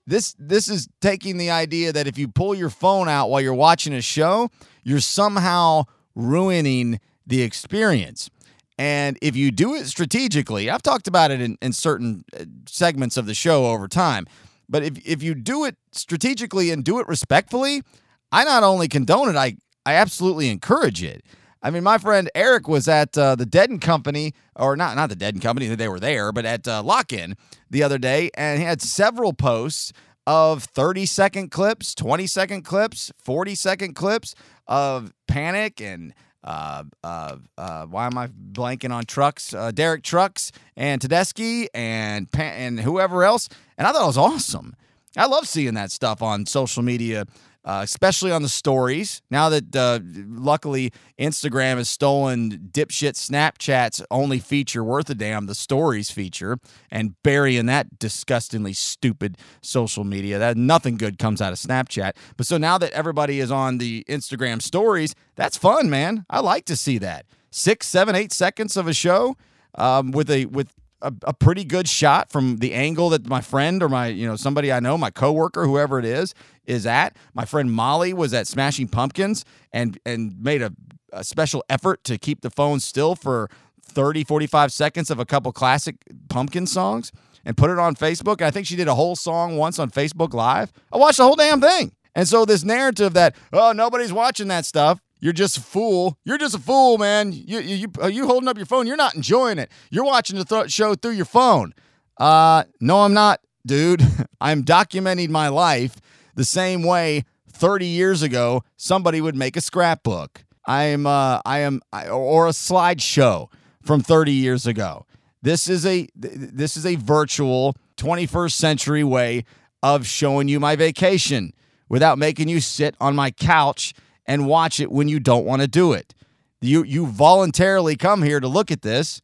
Speaker 8: This this is taking the idea that if you pull your phone out while you're watching a show, you're somehow ruining the experience. And if you do it strategically, I've talked about it in, in certain uh, segments of the show over time. But if, if you do it strategically and do it respectfully, I not only condone it, I, I absolutely encourage it. I mean, my friend Eric was at uh, the Dead and Company, or not not the Dead and Company, they were there, but at uh, Lock In the other day, and he had several posts of 30 second clips, 20 second clips, 40 second clips of Panic and uh, uh, uh, why am I blanking on trucks? Uh, Derek Trucks and Tedeschi and and whoever else. And I thought it was awesome. I love seeing that stuff on social media uh, especially on the stories. Now that uh, luckily Instagram has stolen dipshit Snapchat's only feature worth a damn, the stories feature, and burying that disgustingly stupid social media. That nothing good comes out of Snapchat. But so now that everybody is on the Instagram stories, that's fun, man. I like to see that six, seven, eight seconds of a show um, with a with a, a, pretty good shot from the angle that my friend or my you know somebody I know, my coworker, whoever it is, is at. My friend Molly was at Smashing Pumpkins and and made a, a special effort to keep the phone still for 30, 45 seconds of a couple classic pumpkin songs and put it on Facebook. And I think she did a whole song once on Facebook Live. I watched the whole damn thing. And so this narrative that oh nobody's watching that stuff you're just a fool. You're just a fool, man. You you are you holding up your phone? You're not enjoying it. You're watching the th- show through your phone. Uh, no, I'm not, dude. [LAUGHS] I'm documenting my life the same way 30 years ago somebody would make a scrapbook. I am uh I am or a slideshow from 30 years ago. This is a this is a virtual 21st century way of showing you my vacation without making you sit on my couch and watch it when you don't want to do it. You you voluntarily come here to look at this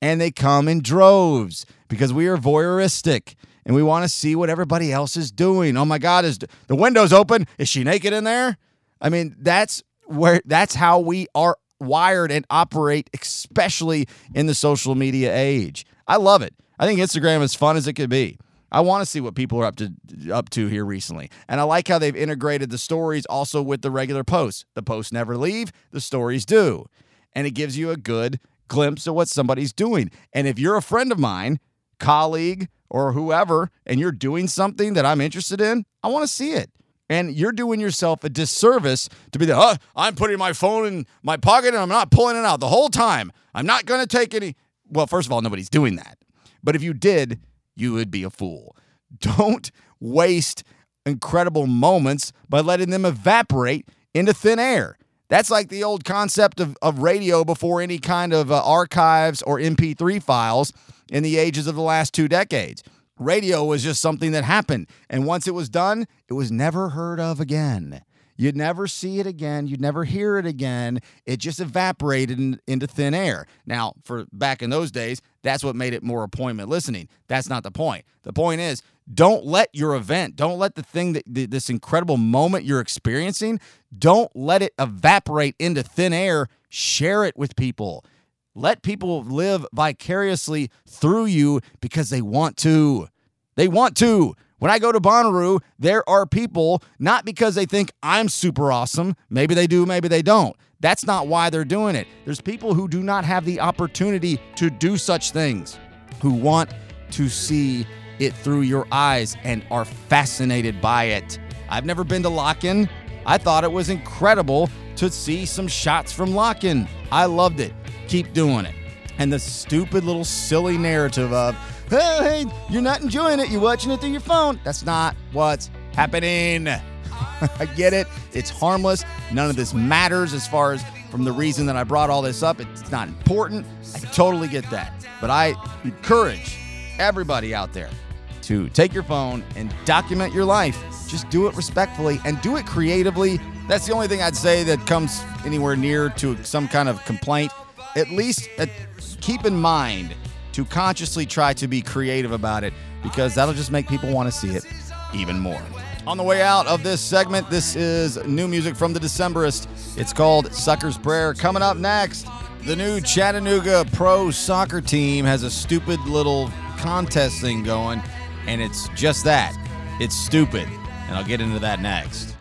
Speaker 8: and they come in droves because we are voyeuristic and we want to see what everybody else is doing. Oh my god, is the windows open? Is she naked in there? I mean, that's where that's how we are wired and operate especially in the social media age. I love it. I think Instagram is fun as it could be. I want to see what people are up to up to here recently. And I like how they've integrated the stories also with the regular posts. The posts never leave, the stories do. And it gives you a good glimpse of what somebody's doing. And if you're a friend of mine, colleague, or whoever, and you're doing something that I'm interested in, I want to see it. And you're doing yourself a disservice to be the, oh, I'm putting my phone in my pocket and I'm not pulling it out the whole time. I'm not going to take any. Well, first of all, nobody's doing that. But if you did, you would be a fool. Don't waste incredible moments by letting them evaporate into thin air. That's like the old concept of, of radio before any kind of uh, archives or MP3 files in the ages of the last two decades. Radio was just something that happened. And once it was done, it was never heard of again. You'd never see it again. You'd never hear it again. It just evaporated in, into thin air. Now, for back in those days, that's what made it more appointment listening. That's not the point. The point is, don't let your event, don't let the thing that this incredible moment you're experiencing, don't let it evaporate into thin air. Share it with people. Let people live vicariously through you because they want to. They want to. When I go to Bonnaroo, there are people not because they think I'm super awesome. Maybe they do, maybe they don't. That's not why they're doing it. There's people who do not have the opportunity to do such things, who want to see it through your eyes and are fascinated by it. I've never been to Lock-In. I thought it was incredible to see some shots from Lock-In. I loved it. Keep doing it. And the stupid little silly narrative of, hey, hey, you're not enjoying it. You're watching it through your phone. That's not what's happening. [LAUGHS] I get it. It's harmless. None of this matters as far as from the reason that I brought all this up. It's not important. I totally get that. But I encourage everybody out there to take your phone and document your life. Just do it respectfully and do it creatively. That's the only thing I'd say that comes anywhere near to some kind of complaint. At least uh, keep in mind to consciously try to be creative about it because that'll just make people want to see it even more. On the way out of this segment, this is new music from the Decemberist. It's called Sucker's Prayer. Coming up next, the new Chattanooga pro soccer team has a stupid little contest thing going, and it's just that. It's stupid. And I'll get into that next.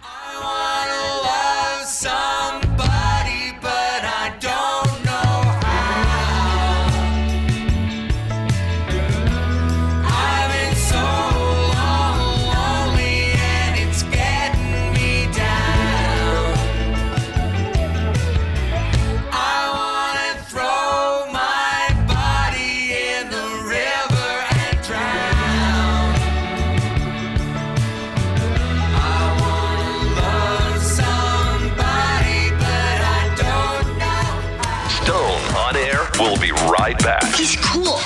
Speaker 7: Right back.
Speaker 20: He's cool.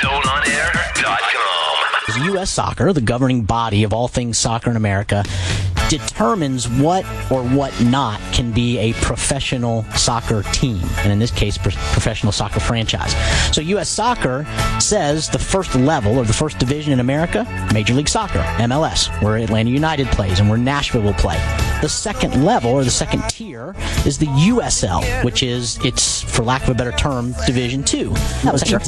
Speaker 7: StoneOnAir.com.
Speaker 20: U.S. Soccer, the governing body of all things soccer in America, determines what or what not can be a professional soccer team, and in this case, pro- professional soccer franchise. So U.S. Soccer says the first level or the first division in America, Major League Soccer, MLS, where Atlanta United plays and where Nashville will play. The second level or the second tier is the USL, which is it's for lack of a better term, Division Two. That was sure.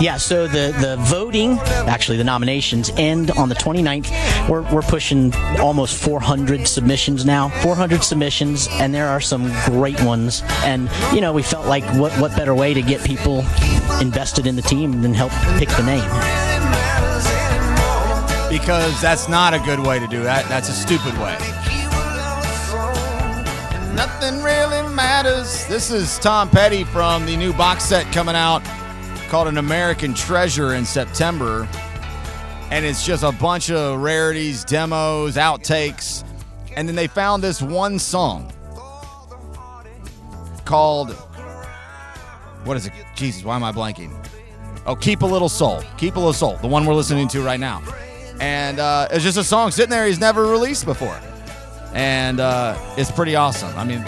Speaker 20: Yeah. So the the voting, actually the nominations end on the 29th. We're we're pushing almost 400 submissions now. 400 submissions, and there are some great ones. And you know, we felt like what what better way to get people invested in the team than help pick the name.
Speaker 8: Because that's not a good way to do that. That's a stupid way. Nothing really matters. This is Tom Petty from the new box set coming out called An American Treasure in September. And it's just a bunch of rarities, demos, outtakes. And then they found this one song called what is it? Jesus, why am I blanking? Oh, Keep a Little Soul. Keep a Little Soul, the one we're listening to right now. And uh, it's just a song sitting there he's never released before. And uh, it's pretty awesome. I mean,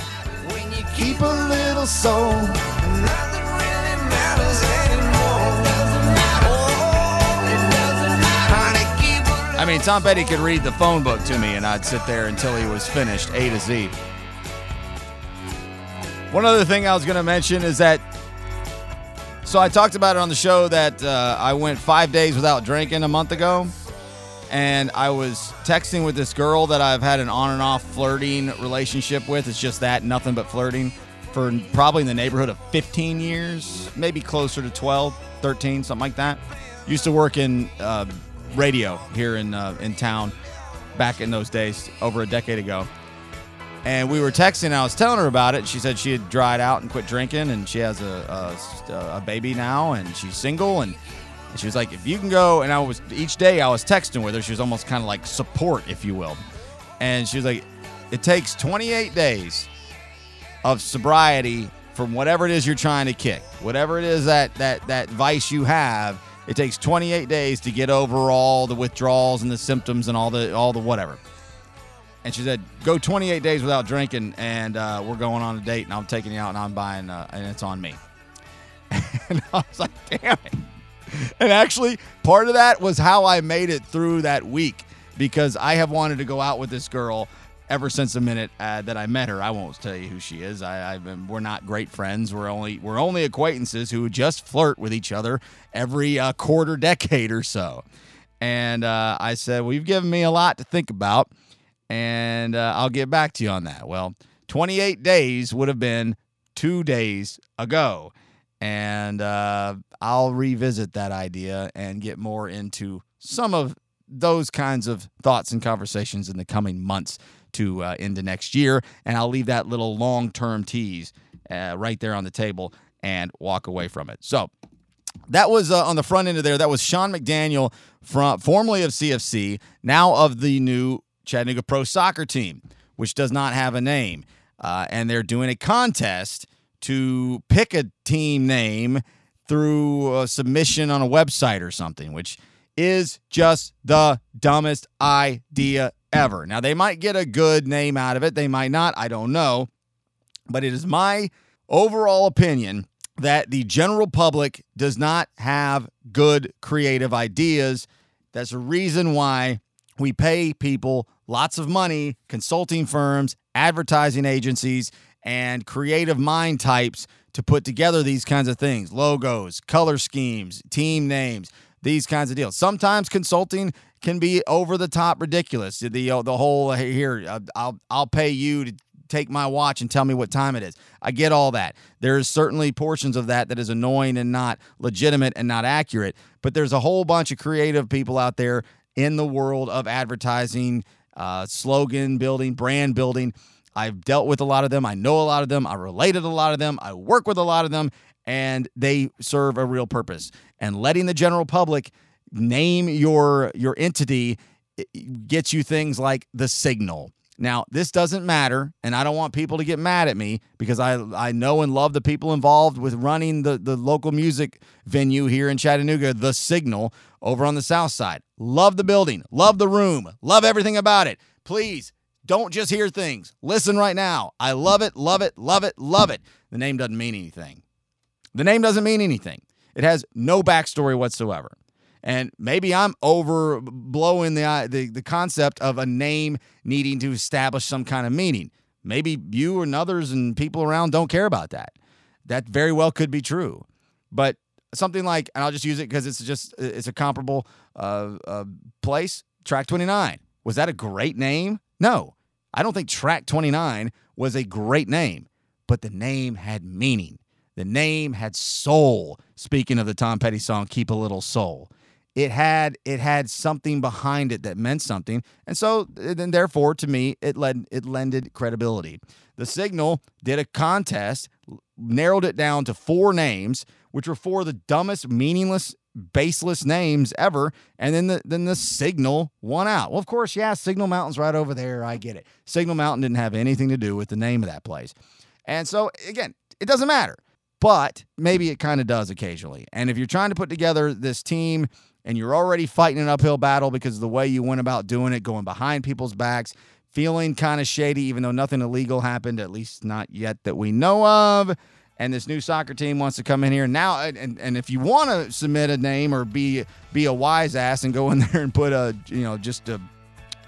Speaker 8: keep a little soul. I mean, Tom Petty could read the phone book to me, and I'd sit there until he was finished, A to Z. One other thing I was going to mention is that. So I talked about it on the show that uh, I went five days without drinking a month ago, and I was texting with this girl that I've had an on and off flirting relationship with. It's just that, nothing but flirting, for probably in the neighborhood of 15 years, maybe closer to 12, 13, something like that. Used to work in uh, radio here in uh, in town back in those days, over a decade ago. And we were texting. I was telling her about it. She said she had dried out and quit drinking, and she has a a, a baby now, and she's single. And she was like, "If you can go," and I was each day I was texting with her. She was almost kind of like support, if you will. And she was like, "It takes 28 days of sobriety from whatever it is you're trying to kick, whatever it is that that that vice you have." It takes 28 days to get over all the withdrawals and the symptoms and all the all the whatever. And she said, "Go 28 days without drinking, and uh, we're going on a date, and I'm taking you out, and I'm buying, uh, and it's on me." [LAUGHS] and I was like, "Damn it!" [LAUGHS] And actually, part of that was how I made it through that week because I have wanted to go out with this girl ever since the minute uh, that I met her. I won't tell you who she is. I, I've been, we're not great friends. We're only we're only acquaintances who just flirt with each other every uh, quarter decade or so. And uh, I said, "Well, you've given me a lot to think about, and uh, I'll get back to you on that." Well, 28 days would have been two days ago, and uh, I'll revisit that idea and get more into some of those kinds of thoughts and conversations in the coming months to uh, into next year. And I'll leave that little long term tease uh, right there on the table and walk away from it. So that was uh, on the front end of there. That was Sean McDaniel, from formerly of CFC, now of the new Chattanooga Pro Soccer team, which does not have a name. Uh, and they're doing a contest to pick a team name through a submission on a website or something, which is just the dumbest idea ever. Now, they might get a good name out of it, they might not, I don't know. But it is my overall opinion that the general public does not have good creative ideas. That's a reason why we pay people lots of money, consulting firms, advertising agencies, and creative mind types to put together these kinds of things logos, color schemes, team names, these kinds of deals. Sometimes consulting can be over the top ridiculous. The uh, the whole here uh, I'll I'll pay you to take my watch and tell me what time it is. I get all that. There's certainly portions of that that is annoying and not legitimate and not accurate, but there's a whole bunch of creative people out there in the world of advertising, uh, slogan building, brand building. I've dealt with a lot of them. I know a lot of them. I related a lot of them. I work with a lot of them, and they serve a real purpose. And letting the general public name your your entity gets you things like the signal. Now, this doesn't matter, and I don't want people to get mad at me because I I know and love the people involved with running the, the local music venue here in Chattanooga, The Signal, over on the south side. Love the building, love the room, love everything about it. Please Don't just hear things. Listen right now. I love it, love it, love it, love it. The name doesn't mean anything. The name doesn't mean anything. It has no backstory whatsoever. And maybe I'm overblowing the, the the concept of a name needing to establish some kind of meaning. Maybe you and others and people around don't care about that. That very well could be true. But something like, and I'll just use it because it's just it's a comparable uh, uh, place. Track 29 was that a great name? No, I don't think Track 29 was a great name, but the name had meaning. The name had soul. Speaking of the Tom Petty song "Keep a Little Soul," it had it had something behind it that meant something, and so then therefore to me it led it lended credibility. The Signal did a contest, narrowed it down to four names, which were four of the dumbest, meaningless, baseless names ever, and then the then the Signal won out. Well, of course, yeah, Signal Mountain's right over there. I get it. Signal Mountain didn't have anything to do with the name of that place, and so again, it doesn't matter but maybe it kind of does occasionally. And if you're trying to put together this team and you're already fighting an uphill battle because of the way you went about doing it, going behind people's backs, feeling kind of shady, even though nothing illegal happened, at least not yet that we know of. And this new soccer team wants to come in here now. And, and if you want to submit a name or be be a wise ass and go in [LAUGHS] there and put a you know just a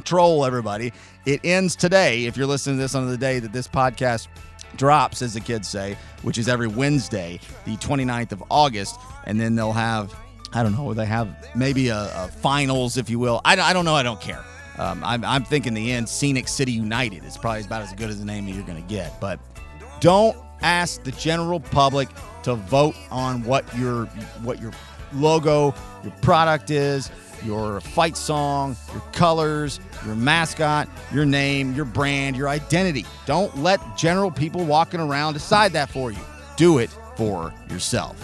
Speaker 8: troll everybody, it ends today. If you're listening to this on the day that this podcast drops, as the kids say, which is every Wednesday, the 29th of August. And then they'll have, I don't know, they have maybe a, a finals, if you will. I, I don't know. I don't care. Um, I'm, I'm thinking the end, Scenic City United is probably about as good as the name you're going to get. But don't ask the general public to vote on what your what your logo, your product is, your fight song, your colors, your mascot, your name, your brand, your identity. Don't let general people walking around decide that for you. Do it for yourself.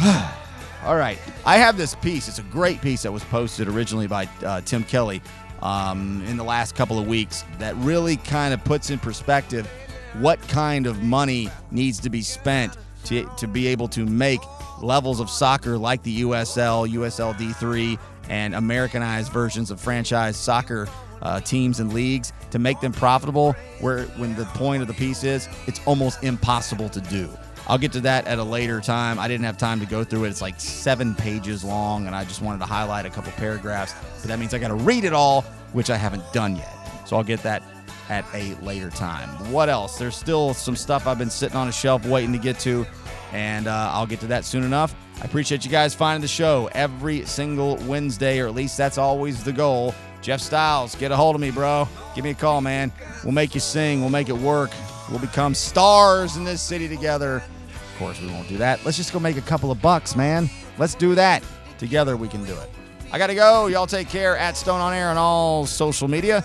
Speaker 8: [SIGHS] All right. I have this piece. It's a great piece that was posted originally by uh, Tim Kelly um, in the last couple of weeks that really kind of puts in perspective what kind of money needs to be spent to, to be able to make levels of soccer like the USL, USL D3, and Americanized versions of franchise soccer uh, teams and leagues to make them profitable. Where when the point of the piece is, it's almost impossible to do. I'll get to that at a later time. I didn't have time to go through it. It's like seven pages long, and I just wanted to highlight a couple paragraphs. But that means I got to read it all, which I haven't done yet. So I'll get that at a later time. What else? There's still some stuff I've been sitting on a shelf waiting to get to, and uh, I'll get to that soon enough. I appreciate you guys finding the show every single Wednesday, or at least that's always the goal. Jeff Styles, get a hold of me, bro. Give me a call, man. We'll make you sing. We'll make it work. We'll become stars in this city together. Of course, we won't do that. Let's just go make a couple of bucks, man. Let's do that. Together, we can do it. I got to go. Y'all take care at Stone on Air on all social media.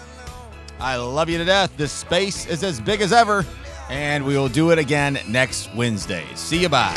Speaker 8: I love you to death. This space is as big as ever, and we will do it again next Wednesday. See you. Bye.